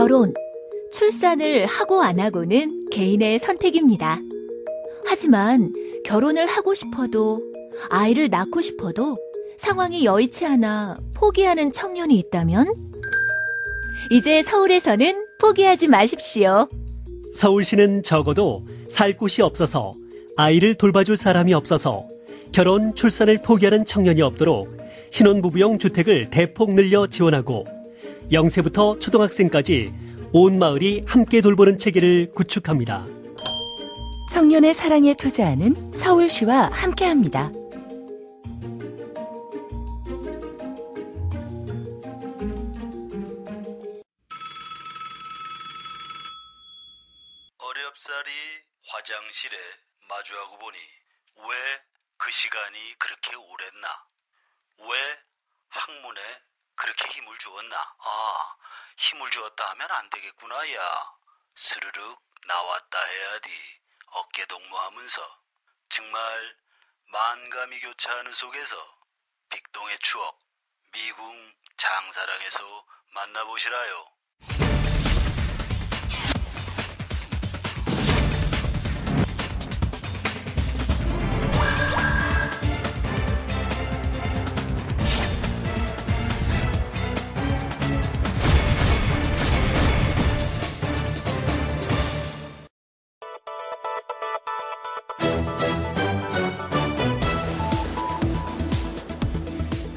결혼, 출산을 하고 안 하고는 개인의 선택입니다. 하지만 결혼을 하고 싶어도 아이를 낳고 싶어도 상황이 여의치 않아 포기하는 청년이 있다면 이제 서울에서는 포기하지 마십시오. 서울시는 적어도 살 곳이 없어서 아이를 돌봐줄 사람이 없어서 결혼, 출산을 포기하는 청년이 없도록 신혼부부용 주택을 대폭 늘려 지원하고 0세부터 초등학생까지 온 마을이 함께 돌보는 체계를 구축합니다. 청년의 사랑에 투자하는 서울시와 함께합니다. 어렵사리 화장실에 마주하고 보니 왜 그 시간이 그렇게 오랬나? 왜 학문에 그렇게 힘을 주었나? 아, 힘을 주었다 하면 안 되겠구나, 야. 스르륵 나왔다 해야지. 어깨 동무하면서. 정말 만감이 교차하는 속에서 빅동의 추억, 미궁 장사랑에서 만나보시라요.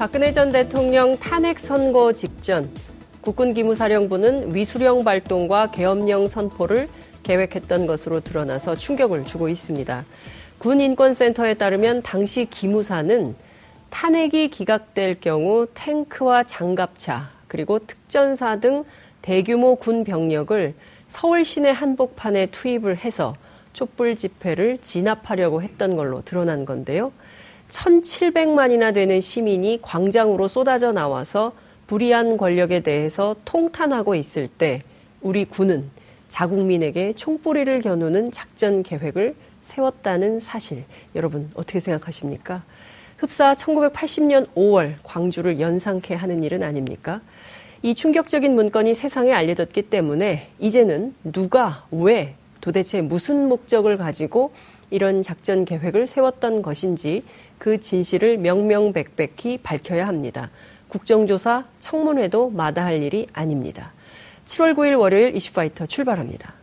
박근혜 전 대통령 탄핵 선고 직전 국군 기무사령부는 위수령 발동과 계엄령 선포를 계획했던 것으로 드러나서 충격을 주고 있습니다. 군인권센터에 따르면 당시 기무사는 탄핵이 기각될 경우 탱크와 장갑차 그리고 특전사 등 대규모 군 병력을 서울 시내 한복판에 투입을 해서 촛불 집회를 진압하려고 했던 걸로 드러난 건데요. 1,700만이나 되는 시민이 광장으로 쏟아져 나와서 불의한 권력에 대해서 통탄하고 있을 때 우리 군은 자국민에게 총뿌리를 겨누는 작전 계획을 세웠다는 사실 여러분 어떻게 생각하십니까? 흡사 1980년 5월 광주를 연상케 하는 일은 아닙니까? 이 충격적인 문건이 세상에 알려졌기 때문에 이제는 누가 왜 도대체 무슨 목적을 가지고 이런 작전 계획을 세웠던 것인지 그 진실을 명명백백히 밝혀야 합니다. 국정조사 청문회도 마다할 일이 아닙니다. 7월 9일 월요일 이슈파이터 출발합니다.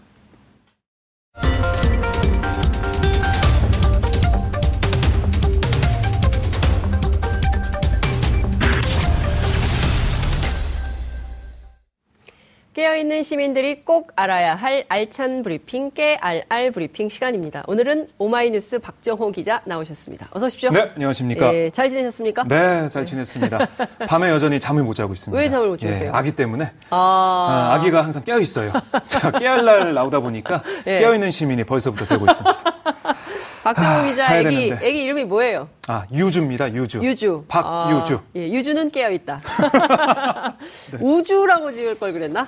깨어있는 시민들이 꼭 알아야 할 알찬 브리핑, 깨알알 브리핑 시간입니다. 오늘은 오마이뉴스 박정호 기자 나오셨습니다. 어서 오십시오. 네, 안녕하십니까. 예, 잘 지내셨습니까? 네, 잘 지냈습니다. 밤에 여전히 잠을 못 자고 있습니다. 왜 잠을 못 주무세요? 예, 아기 때문에. 아... 아, 기가 항상 깨어 있어요. 자, 깨알날 나오다 보니까 예. 깨어있는 시민이 벌써부터 되고 있습니다. 박정호 아, 기자 자야 애기. 애기 이름이 뭐예요? 아, 유주입니다, 유주. 유주. 박유주. 아, 예, 유주는 깨어있다. 우주라고 지을 걸 그랬나?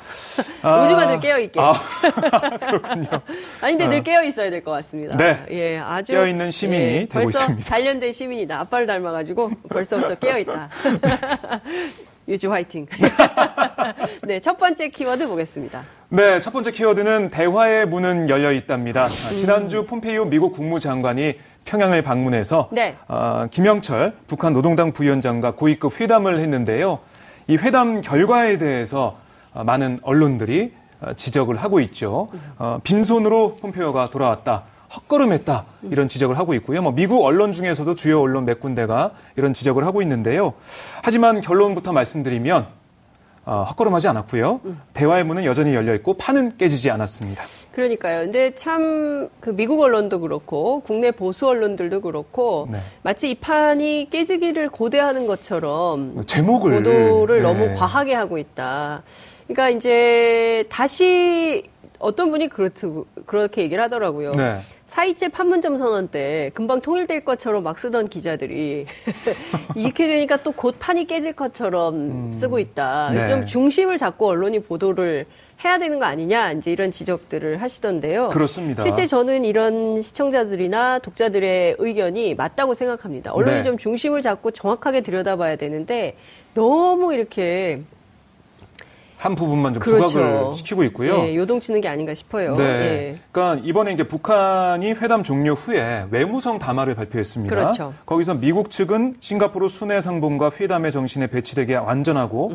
아, 우주가 늘 깨어있게. 아, 그렇군요. 아니, 근데 어. 늘 깨어있어야 될 것 같습니다. 네. 예, 아주. 깨어있는 시민이 예, 되고 있습니다. 단련된 시민이다. 아빠를 닮아가지고 벌써부터 깨어있다. 유주 화이팅. 네, 첫 번째 키워드 보겠습니다. 네, 첫 번째 키워드는 대화의 문은 열려 있답니다. 아, 음. 지난주 폼페이오 미국 국무장관이 평양을 방문해서 네. 어, 김영철 북한 노동당 부위원장과 고위급 회담을 했는데요. 이 회담 결과에 대해서 어, 많은 언론들이 어, 지적을 하고 있죠. 어, 빈손으로 폼페이오가 돌아왔다. 헛걸음했다 이런 지적을 하고 있고요. 뭐 미국 언론 중에서도 주요 언론 몇 군데가 이런 지적을 하고 있는데요. 하지만 결론부터 말씀드리면 어, 헛걸음하지 않았고요. 대화의 문은 여전히 열려 있고 판은 깨지지 않았습니다. 그러니까요. 근데 참 그 미국 언론도 그렇고 국내 보수 언론들도 그렇고 네. 마치 이 판이 깨지기를 고대하는 것처럼 제목을 보도를 네. 너무 과하게 하고 있다. 그러니까 이제 다시 어떤 분이 그렇트, 그렇게 얘기를 하더라고요. 네. 사이체 판문점 선언 때 금방 통일될 것처럼 막 쓰던 기자들이 이렇게 되니까 또 곧 판이 깨질 것처럼 쓰고 있다. 그래서 네. 좀 중심을 잡고 언론이 보도를 해야 되는 거 아니냐 이제 이런 지적들을 하시던데요. 그렇습니다. 실제 저는 이런 시청자들이나 독자들의 의견이 맞다고 생각합니다. 언론이 네. 좀 중심을 잡고 정확하게 들여다봐야 되는데 너무 이렇게 한 부분만 좀 그렇죠. 부각을 시키고 있고요. 예, 요동치는 게 아닌가 싶어요. 네. 예. 그러니까 이번에 이제 북한이 회담 종료 후에 외무성 담화를 발표했습니다. 그렇죠. 거기서 미국 측은 싱가포르 순회 상봉과 회담의 정신에 배치되게 완전하고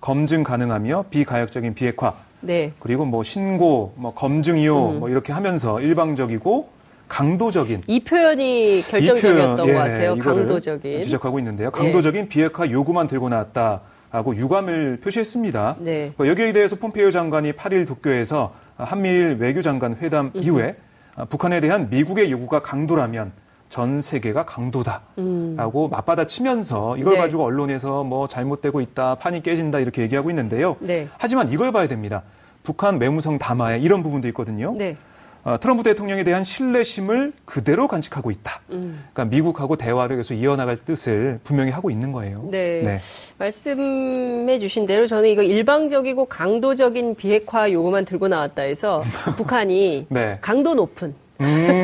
검증 가능하며 비가역적인 비핵화 네. 그리고 뭐 신고, 뭐 검증 이호 뭐 이렇게 하면서 일방적이고 강도적인 이 표현이 결정적이었던 이 표현, 예, 것 같아요. 강도적인. 지적하고 있는데요. 예. 강도적인 비핵화 요구만 들고 나왔다 라고 유감을 표시했습니다. 네. 그 여기에 대해서 폼페이오 장관이 8일 도쿄에서 한미일 외교장관 회담 이후에 아, 북한에 대한 미국의 요구가 강도라면 전 세계가 강도다라고 맞받아치면서 이걸 네. 가지고 언론에서 뭐 잘못되고 있다, 판이 깨진다 이렇게 얘기하고 있는데요. 네. 하지만 이걸 봐야 됩니다. 북한 외무성 담화에 이런 부분도 있거든요. 네. 어, 트럼프 대통령에 대한 신뢰심을 그대로 간직하고 있다. 음. 그러니까 미국하고 대화를 계속 이어나갈 뜻을 분명히 하고 있는 거예요. 네. 말씀해 주신 대로 저는 이거 일방적이고 강도적인 비핵화 요구만 들고 나왔다 해서 북한이 네. 강도 높은 음,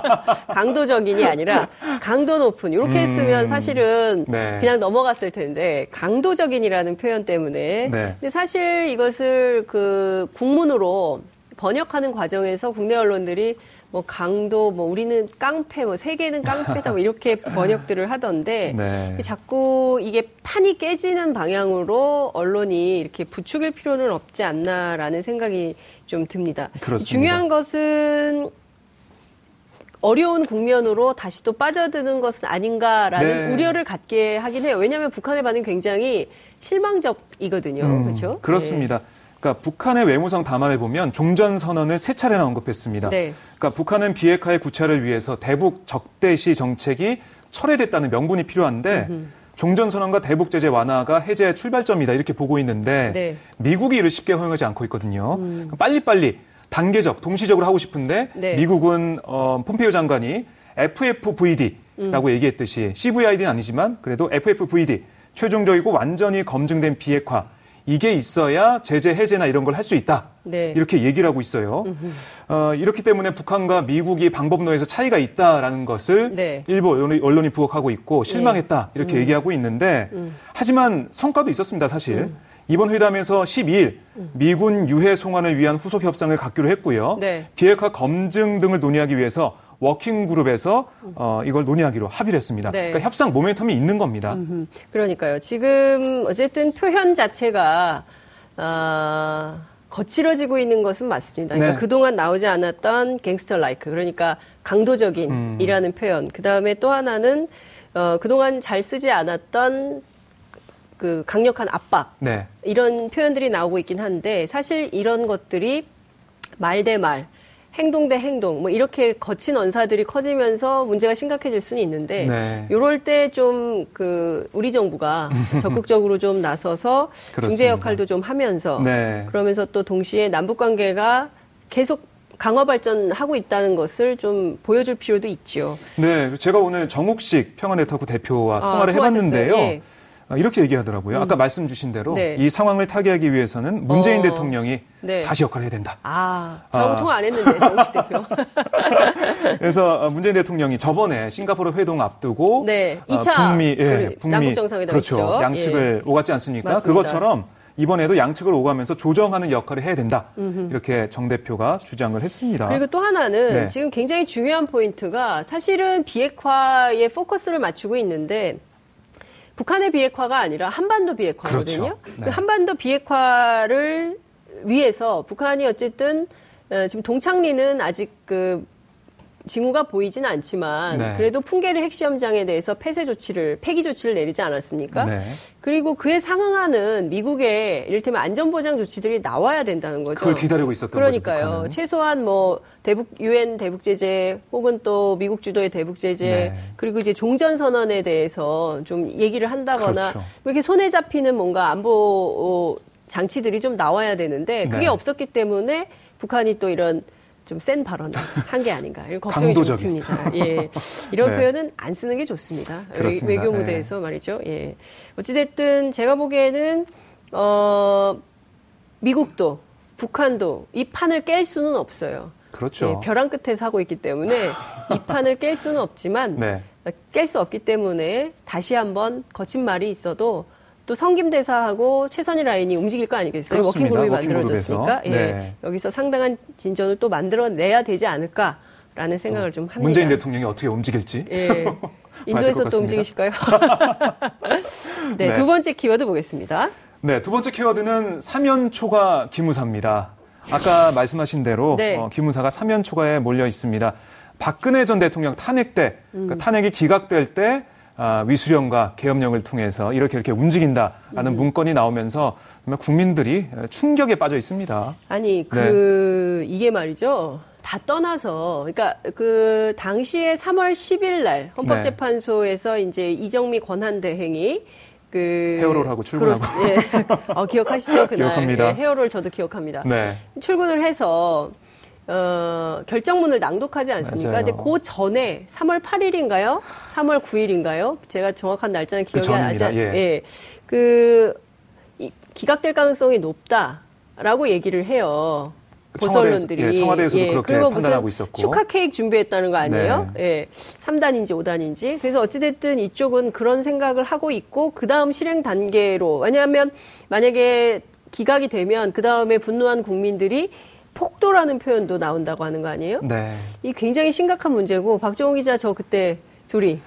강도적인이 아니라 강도 높은 이렇게 음. 했으면 사실은 네. 그냥 넘어갔을 텐데 강도적인이라는 표현 때문에 네. 근데 사실 이것을 그 국문으로 번역하는 과정에서 국내 언론들이 뭐 강도 뭐 우리는 깡패 뭐 세계는 깡패다 뭐 이렇게 번역들을 하던데 네. 자꾸 이게 판이 깨지는 방향으로 언론이 이렇게 부추길 필요는 없지 않나라는 생각이 좀 듭니다. 그렇습니다. 중요한 것은 어려운 국면으로 다시 또 빠져드는 것은 아닌가라는 네. 우려를 갖게 하긴 해요. 왜냐하면 북한의 반응이 굉장히 실망적이거든요. 음, 그렇죠? 그렇습니다. 그러니까 북한의 외무성 담화를 보면 종전 선언을 세 차례나 언급했습니다. 네. 그러니까 북한은 비핵화의 구차를 위해서 대북 적대시 정책이 철회됐다는 명분이 필요한데 종전 선언과 대북 제재 완화가 해제의 출발점이다 이렇게 보고 있는데 네. 미국이 이를 쉽게 허용하지 않고 있거든요. 그러니까 빨리빨리 단계적, 동시적으로 하고 싶은데 네. 미국은 어, 폼페이오 장관이 FFVD라고 얘기했듯이 CVID는 아니지만 그래도 FFVD 최종적이고 완전히 검증된 비핵화 이게 있어야 제재 해제나 이런 걸 할 수 있다. 네. 이렇게 얘기를 하고 있어요. 어, 이렇기 때문에 북한과 미국이 방법론에서 차이가 있다라는 것을 네. 일부 언론이, 언론이 부각하고 있고 실망했다 이렇게 얘기하고 있는데 하지만 성과도 있었습니다 사실. 이번 회담에서 12일 미군 유해 송환을 위한 후속 협상을 갖기로 했고요. 네. 비핵화 검증 등을 논의하기 위해서 working group에서 어, 이걸 논의하기로 합의를 했습니다. 네. 그러니까 협상 모멘텀이 있는 겁니다. 음, 그러니까요. 지금 어쨌든 표현 자체가 아, 거칠어지고 있는 것은 맞습니다. 그러니까 네. 그동안 나오지 않았던 gangster-like 그러니까 강도적인이라는 표현. 그 다음에 또 하나는 어, 그동안 잘 쓰지 않았던 그 강력한 압박 네. 이런 표현들이 나오고 있긴 한데 사실 이런 것들이 말 대 말, 행동 대 행동 뭐 이렇게 거친 언사들이 커지면서 문제가 심각해질 수는 있는데 네. 이럴 때 좀 그 우리 정부가 적극적으로 좀 나서서 중재 그렇습니다. 역할도 좀 하면서 네. 그러면서 또 동시에 남북 관계가 계속 강화 발전하고 있다는 것을 좀 보여줄 필요도 있지요. 네, 제가 오늘 정욱식 평화네트워크 대표와 아, 통화를? 해봤는데요. 예. 아, 이렇게 얘기하더라고요. 아까 말씀 주신 대로 네. 이 상황을 타개하기 위해서는 문재인 어, 대통령이 네. 다시 역할을 해야 된다. 아, 저하고 아. 통화 안 했는데 정식 대표. 그래서 문재인 대통령이 저번에 싱가포르 회동 앞두고 네, 어, 2차 북미, 예, 그 북미 남북 정상회담 그렇죠. 있죠. 양측을 오갔지 않습니까? 맞습니다. 그것처럼 이번에도 양측을 오가면서 조정하는 역할을 해야 된다. 이렇게 정 대표가 주장을 했습니다. 그리고 또 하나는 네. 지금 굉장히 중요한 포인트가 사실은 비핵화에 포커스를 맞추고 있는데 북한의 비핵화가 아니라 한반도 비핵화거든요. 그렇죠. 네. 그 한반도 비핵화를 위해서 북한이 어쨌든 어, 지금 동창리는 아직 그 징후가 보이지는 않지만 네. 그래도 풍계리 핵시험장에 대해서 폐쇄 조치를 폐기 조치를 내리지 않았습니까? 네. 그리고 그에 상응하는 미국의 이를테면 안전보장 조치들이 나와야 된다는 거죠. 그걸 기다리고 있었던 그러니까요. 거죠. 최소한 뭐 대북 유엔 대북 제재 혹은 또 미국 주도의 대북 제재 네. 그리고 이제 종전 선언에 대해서 좀 얘기를 한다거나 그렇죠. 뭐 이렇게 손에 잡히는 뭔가 안보 어, 장치들이 좀 나와야 되는데 그게 네. 없었기 때문에 북한이 또 이런 좀 센 발언을 한 게 아닌가 이런 걱정이 좀 강도적인. 듭니다. 예. 이런 네. 표현은 안 쓰는 게 좋습니다. 외- 그렇습니다. 외교 네. 무대에서 말이죠. 예. 어찌됐든 제가 보기에는 어 미국도 북한도 이 판을 깰 수는 없어요. 그렇죠. 예, 벼랑 끝에서 하고 있기 때문에 이 판을 깰 수는 없지만 네. 깰수 없기 때문에 다시 한번 거친 말이 있어도 또 성김대사하고 최선희 라인이 움직일 거 아니겠어요? 그렇습니다. 워킹그룹이. 만들어졌으니까 예, 네. 여기서 상당한 진전을 또 만들어내야 되지 않을까라는 생각을 좀 합니다. 문재인 대통령이 어떻게 움직일지. 예. 인도에서 또. 움직이실까요? 네, 네. 두 번째 키워드 보겠습니다. 네, 두 번째 키워드는 사면초가 기무사입니다. 아까 말씀하신 대로 네. 어, 기무사가 사면초가에 몰려 있습니다. 박근혜 전 대통령 탄핵 때, 음. 그 탄핵이 기각될 때 아, 위수령과 계엄령을 통해서 이렇게 이렇게 움직인다라는 음. 문건이 나오면서 정말 국민들이 충격에 빠져 있습니다. 아니 네. 그 이게 말이죠. 다 떠나서 그러니까 그 당시에 3월 10일 날 헌법재판소에서 이제 이정미 권한 대행이 그 헤어롤 하고 출근하고. 그렇- 예. 어, 기억하시죠 그날 기억합니다. 예, 헤어롤 저도 기억합니다. 네. 출근을 해서 어, 결정문을 낭독하지 않습니까? 맞아요. 근데 그 전에 3월 8일인가요? 3월 9일인가요? 제가 정확한 날짜는 그 기억이 나지 전입니다. 않- 예. 예. 그 이, 기각될 가능성이 높다라고 얘기를 해요. 보수 청와대에서- 언론들이 예, 청와대에서도 그렇게 그리고 판단하고 무슨 있었고. 축하 케이크 준비했다는 거 아니에요? 네. 예. 3단인지 5단인지. 그래서 어찌됐든 이쪽은 그런 생각을 하고 있고, 그 다음 실행 단계로. 왜냐하면 만약에 기각이 되면 그 다음에 분노한 국민들이 폭도라는 표현도 나온다고 하는 거 아니에요? 네. 이 굉장히 심각한 문제고, 박정호 기자 저 그때 둘이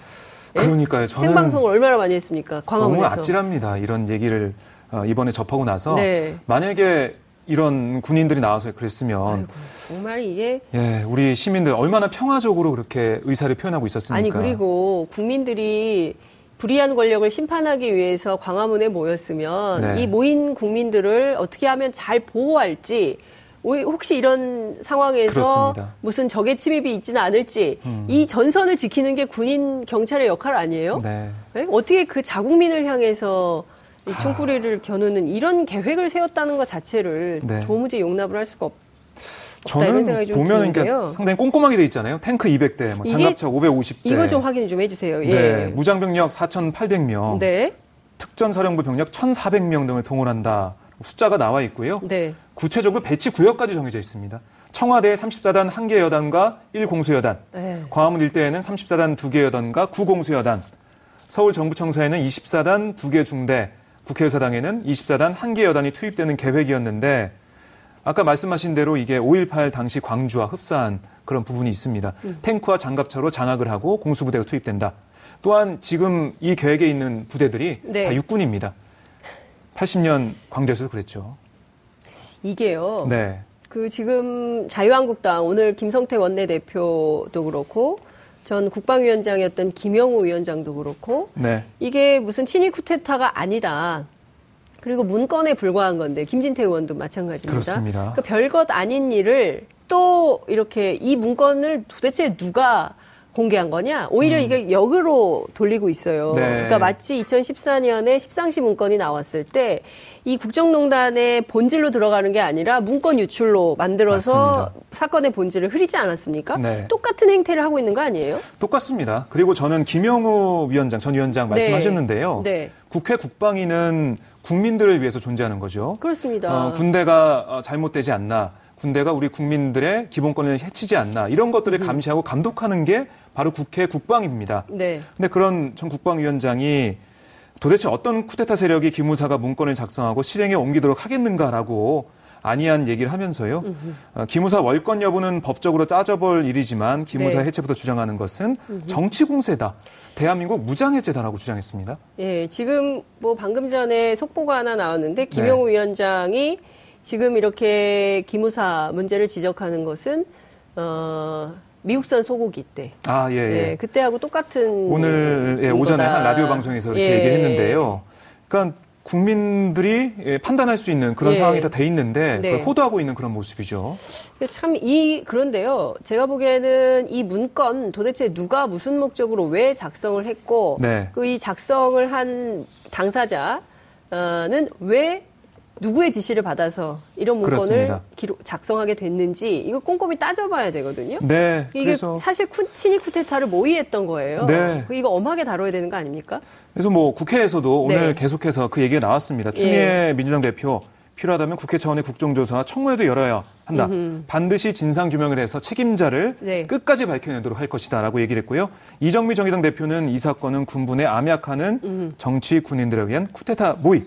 예? 그러니까요. 저는 생방송을 얼마나 많이 했습니까? 너무 광화문에서. 아찔합니다. 이런 얘기를 어, 이번에 접하고 나서 네. 만약에 이런 군인들이 나와서 그랬으면 정말 이게 예, 우리 시민들 얼마나 평화적으로 그렇게 의사를 표현하고 있었습니까? 아니 그리고 국민들이 불의한 권력을 심판하기 위해서 광화문에 모였으면 네. 이 모인 국민들을 어떻게 하면 잘 보호할지 오- 혹시 이런 상황에서 그렇습니다. 무슨 적의 침입이 있지는 않을지 음. 이 전선을 지키는 게 군인 경찰의 역할 아니에요? 네. 네? 어떻게 그 자국민을 향해서 이 총구리를 겨누는 이런 계획을 세웠다는 것 자체를 네. 도무지 용납을 할 수가 없, 저는 좀 보면 드는데요. 그러니까 상당히 꼼꼼하게 돼 있잖아요. 탱크 200대, 뭐 장갑차 550대. 이거 좀 확인 좀 해주세요. 예. 네, 무장병력 4,800명, 네. 특전사령부 병력 1,400명 등을 동원한다. 숫자가 나와 있고요. 네. 구체적으로 배치 구역까지 정해져 있습니다. 청와대 34단 1개 여단과 1공수여단, 네. 광화문 일대에는 34단 2개 여단과 9공수여단, 서울 정부청사에는 24단 2개 중대, 국회의사당에는 24단 1개 여단이 투입되는 계획이었는데 아까 말씀하신 대로 이게 5.18 당시 광주와 흡사한 그런 부분이 있습니다. 음. 탱크와 장갑차로 장악을 하고 공수부대가 투입된다. 또한 지금 이 계획에 있는 부대들이 네. 다 육군입니다. 80년 광주에서 그랬죠. 이게요. 네. 그 지금 자유한국당 오늘 김성태 원내대표도 그렇고 전 국방위원장이었던 김영우 위원장도 그렇고 네. 이게 무슨 친위 쿠데타가 아니다. 그리고 문건에 불과한 건데 김진태 의원도 마찬가지입니다. 그렇습니다. 그러니까 별것 아닌 일을 또 이렇게 이 문건을 도대체 누가 공개한 거냐? 오히려 이게 역으로 돌리고 있어요. 음. 네. 그러니까 마치 2014년에 십상시 문건이 나왔을 때 이 국정농단의 본질로 들어가는 게 아니라 문건 유출로 만들어서 맞습니다. 사건의 본질을 흐리지 않았습니까? 네. 똑같은 행태를 하고 있는 거 아니에요? 똑같습니다. 그리고 저는 김영우 위원장, 전 위원장 말씀하셨는데요. 네. 국회 국방위는 국민들을 위해서 존재하는 거죠. 그렇습니다. 어, 군대가 어, 잘못되지 않나, 군대가 우리 국민들의 기본권을 해치지 않나 이런 것들을 감시하고 감독하는 게 바로 국회 국방입니다. 네. 근데 그런 전 국방위원장이 도대체 어떤 쿠데타 세력이 기무사가 문건을 작성하고 실행에 옮기도록 하겠는가라고 아니한 얘기를 하면서요. 어, 기무사 월권 여부는 법적으로 따져볼 일이지만 기무사 네. 해체부터 주장하는 것은 정치 공세다. 대한민국 무장해제다라고 주장했습니다. 예, 지금 뭐 방금 전에 속보가 하나 나왔는데 김영우 네. 위원장이 지금 이렇게 기무사 문제를 지적하는 것은 어, 미국산 소고기 때. 아, 예, 예. 예, 그때하고 똑같은 오늘 예, 오전에. 한 라디오 방송에서 이렇게 예. 얘기를 했는데요. 그러니까 국민들이 예, 판단할 수 있는 그런 예. 상황이 다 돼 있는데 네. 호도하고 있는 그런 모습이죠. 참 이 그런데요. 제가 보기에는 이 문건 도대체 누가 무슨 목적으로 왜 작성을 했고 네. 그이 작성을 한 당사자는 왜 누구의 지시를 받아서 이런 문건을. 기록, 작성하게 됐는지 이거 꼼꼼히 따져봐야 되거든요. 네, 이게 그래서 사실 쿠, 친이 쿠데타를 모의했던 거예요. 네. 이거 엄하게 다뤄야 되는 거 아닙니까? 그래서 뭐 국회에서도 오늘 네. 계속해서 그 얘기가 나왔습니다. 추미애 민주당 대표 필요하다면 국회 차원의 국정조사 청문회도 열어야 한다. 음흠. 반드시 진상 규명을 해서 책임자를 네. 끝까지 밝혀내도록 할 것이다라고 얘기를 했고요. 이정미 정의당 대표는 이 사건은 군부내 암약하는 음. 정치 군인들에 의한 쿠데타 모의,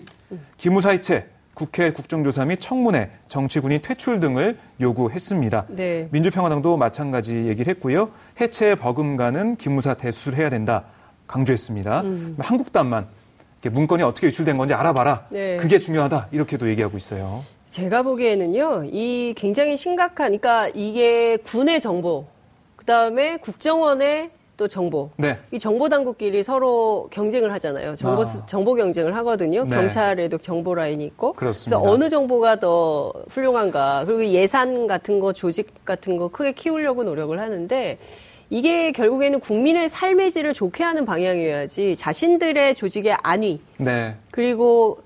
기무사 해체, 국회 국정조사 및 청문회, 정치군인 퇴출 등을 요구했습니다. 네. 민주평화당도 마찬가지 얘기를 했고요. 해체 버금가는 기무사 대수술해야 된다 강조했습니다. 음. 이렇게 문건이 어떻게 유출된 건지 알아봐라. 네. 그게 중요하다. 이렇게도 얘기하고 있어요. 제가 보기에는요, 이 굉장히 심각한, 그러니까 이게 군의 정보, 그 다음에 국정원의 또 정보. 네. 이 정보 당국끼리 서로 경쟁을 하잖아요. 정보 아. 정보 경쟁을 하거든요. 네. 경찰에도 정보 라인이 있고. 그렇습니다. 그래서 어느 정보가 더 훌륭한가. 그리고 예산 같은 거, 조직 같은 거 크게 키우려고 노력을 하는데 이게 결국에는 국민의 삶의 질을 좋게 하는 방향이어야지 자신들의 조직의 안위 네. 그리고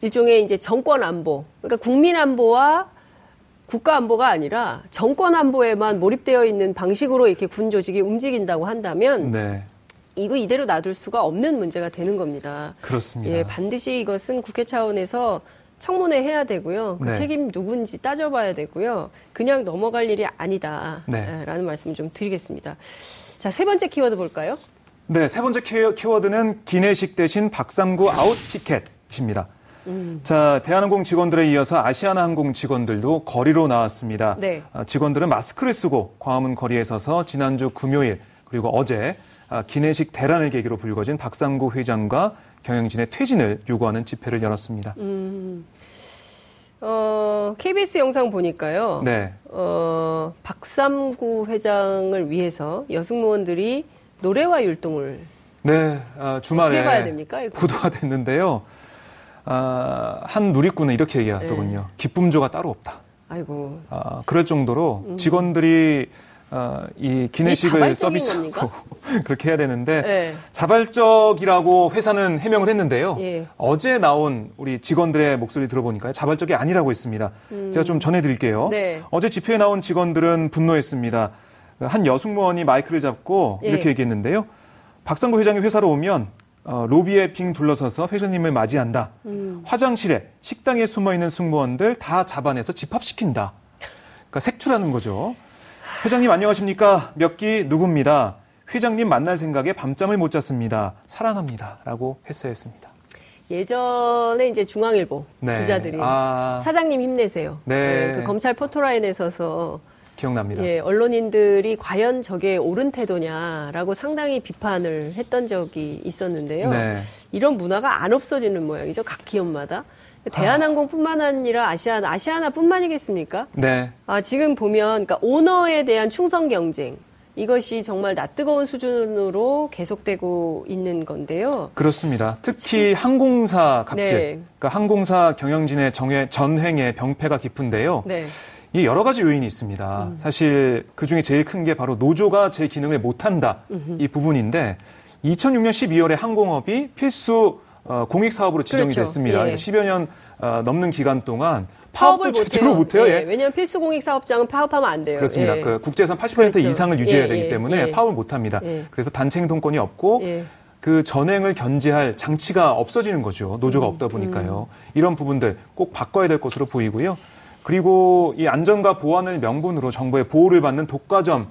일종의 이제 정권 안보, 그러니까 국민 안보와 국가 안보가 아니라 정권 안보에만 몰입되어 있는 방식으로 이렇게 군 조직이 움직인다고 한다면 네. 이거 이대로 놔둘 수가 없는 문제가 되는 겁니다. 그렇습니다. 예, 반드시 이것은 국회 차원에서 청문회 해야 되고요. 그 네. 책임 누군지 따져봐야 되고요. 그냥 넘어갈 일이 아니다라는 네. 말씀 좀 드리겠습니다. 자, 세 번째 키워드 볼까요? 네, 세 번째 키워- 키워드는 기내식 대신 박삼구 아웃 피켓입니다. 음. 자, 대한항공 직원들에 이어서 아시아나항공 직원들도 거리로 나왔습니다. 네. 아, 직원들은 마스크를 쓰고 광화문 거리에 서서 지난주 금요일 그리고 어제 아, 기내식 대란을 계기로 불거진 박삼구 회장과 경영진의 퇴진을 요구하는 집회를 열었습니다. 음, 어, KBS 영상 보니까요. 네. 어, 박삼구 회장을 위해서 여승무원들이 노래와 율동을 네, 아, 주말에 어떻게 봐야 됩니까? 보도가 됐는데요. 아, 한 누리꾼은 이렇게 얘기하더군요. 네. 기쁨조가 따로 없다. 아이고. 아, 그럴 정도로 직원들이 아, 이 기내식을 음. 서비스하고? 그렇게 해야 되는데 네. 자발적이라고 회사는 해명을 했는데요. 예. 어제 나온 우리 직원들의 목소리 들어보니까 자발적이 아니라고 했습니다. 제가 좀 전해드릴게요. 음. 네. 어제 집회에 나온 직원들은 분노했습니다. 한 여승무원이 마이크를 잡고 예. 이렇게 얘기했는데요. 박상구 회장이 회사로 오면 어, 로비에 빙 둘러서서 회장님을 맞이한다. 음. 화장실에 식당에 숨어 있는 승무원들 다 잡아내서 집합시킨다. 그러니까 색출하는 거죠. 회장님 안녕하십니까? 몇기 누구입니다. 회장님 만날 생각에 밤잠을 못 잤습니다. 사랑합니다.라고 했어했습니다. 예전에 이제 중앙일보 네. 기자들이 아. 사장님 힘내세요. 네. 그 검찰 포토라인에 서서 기억납니다. 예, 언론인들이 과연 저게 옳은 태도냐라고 상당히 비판을 했던 적이 있었는데요. 네. 이런 문화가 안 없어지는 모양이죠. 각 기업마다. 대한항공뿐만 아니라 아시아나, 아시아나뿐만이겠습니까? 네. 아, 지금 보면, 그러니까 오너에 대한 충성 경쟁. 이것이 정말 낯뜨거운 수준으로 계속되고 있는 건데요. 그렇습니다. 특히 항공사 갑질. 네. 그러니까 항공사 경영진의 정회, 전횡의 병폐가 깊은데요. 네. 이 여러 가지 요인이 있습니다. 사실 그 중에 제일 큰 게 바로 노조가 제 기능을 못한다 이 부분인데 2006년 12월에 항공업이 필수 어, 공익 사업으로 지정이 그렇죠. 됐습니다. 예. 10여 년 어, 넘는 기간 동안 파업을 제대로 못해요. 예, 예. 왜냐하면 필수 공익 사업장은 파업하면 안 돼요. 그렇습니다. 예. 그 국제선 80% 그렇죠. 이상을 유지해야 예, 되기 예, 때문에 예. 파업을 못합니다. 예. 그래서 단체 행동권이 없고 예. 그 전행을 견제할 장치가 없어지는 거죠. 노조가 음, 없다 보니까요. 이런 부분들 꼭 바꿔야 될 것으로 보이고요. 그리고 이 안전과 보안을 명분으로 정부의 보호를 받는 독과점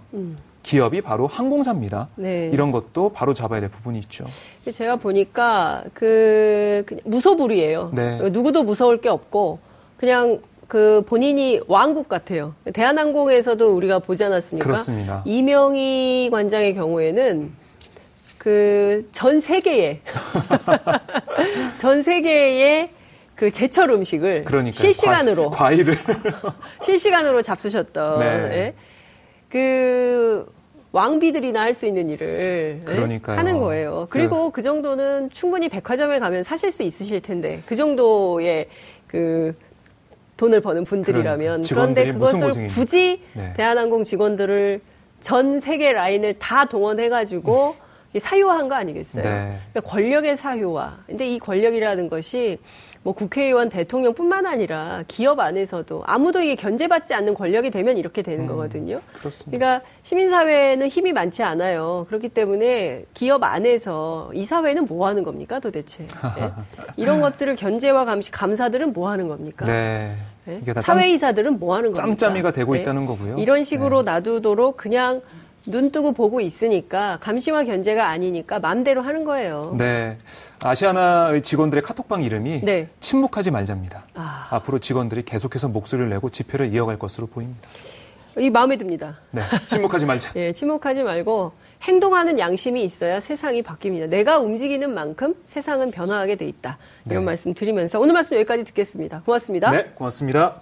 기업이 바로 항공사입니다. 음. 네. 이런 것도 바로 잡아야 될 부분이 있죠. 제가 보니까 그 무소불위예요. 네. 누구도 무서울 게 없고 그냥 그 본인이 왕국 같아요. 대한항공에서도 우리가 보지 않았습니까? 그렇습니다. 이명희 관장의 경우에는 그 전 세계에 전 세계의 그 제철 음식을 그러니까 실시간으로 과, 과일을 실시간으로 잡수셨던 네. 예? 그 왕비들이나 할 수 있는 일을 예? 그러니까요. 하는 거예요. 그리고 그 정도는 충분히 백화점에 가면 사실 수 있으실 텐데 그 정도의 그 돈을 버는 분들이라면 그러니까. 그런데 그것을? 굳이 네. 대한항공 직원들을 전 세계 라인을 다 동원해가지고 이 사유화한 거 아니겠어요? 네. 그러니까 권력의 사유화. 근데 이 권력이라는 것이 뭐 국회의원, 대통령뿐만 아니라 기업 안에서도 아무도 이게 견제받지 않는 권력이 되면 이렇게 되는 거거든요. 그렇습니다. 그러니까 시민사회는 힘이 많지 않아요. 그렇기 때문에 기업 안에서 이 사회는 뭐 하는 겁니까 도대체? 예? 이런 것들을 견제와 감시, 감사들은 뭐 하는 겁니까? 네. 짬- 사회이사들은 뭐 하는 겁니까? 짬짬이가 되고 예? 있다는 거고요. 이런 식으로 놔두도록 그냥 눈 뜨고 보고 있으니까 감시와 견제가 아니니까 마음대로 하는 거예요. 네. 아시아나의 직원들의 카톡방 이름이 네. 침묵하지 말자입니다. 아. 앞으로 직원들이 계속해서 목소리를 내고 집회를 이어갈 것으로 보입니다. 이 마음에 듭니다. 네. 침묵하지 말자. 예, 침묵하지 말고 행동하는 양심이 있어야 세상이 바뀝니다. 내가 움직이는 만큼 세상은 변화하게 돼 있다. 이런 네. 말씀 드리면서 오늘 말씀 여기까지 듣겠습니다. 고맙습니다. 네, 고맙습니다.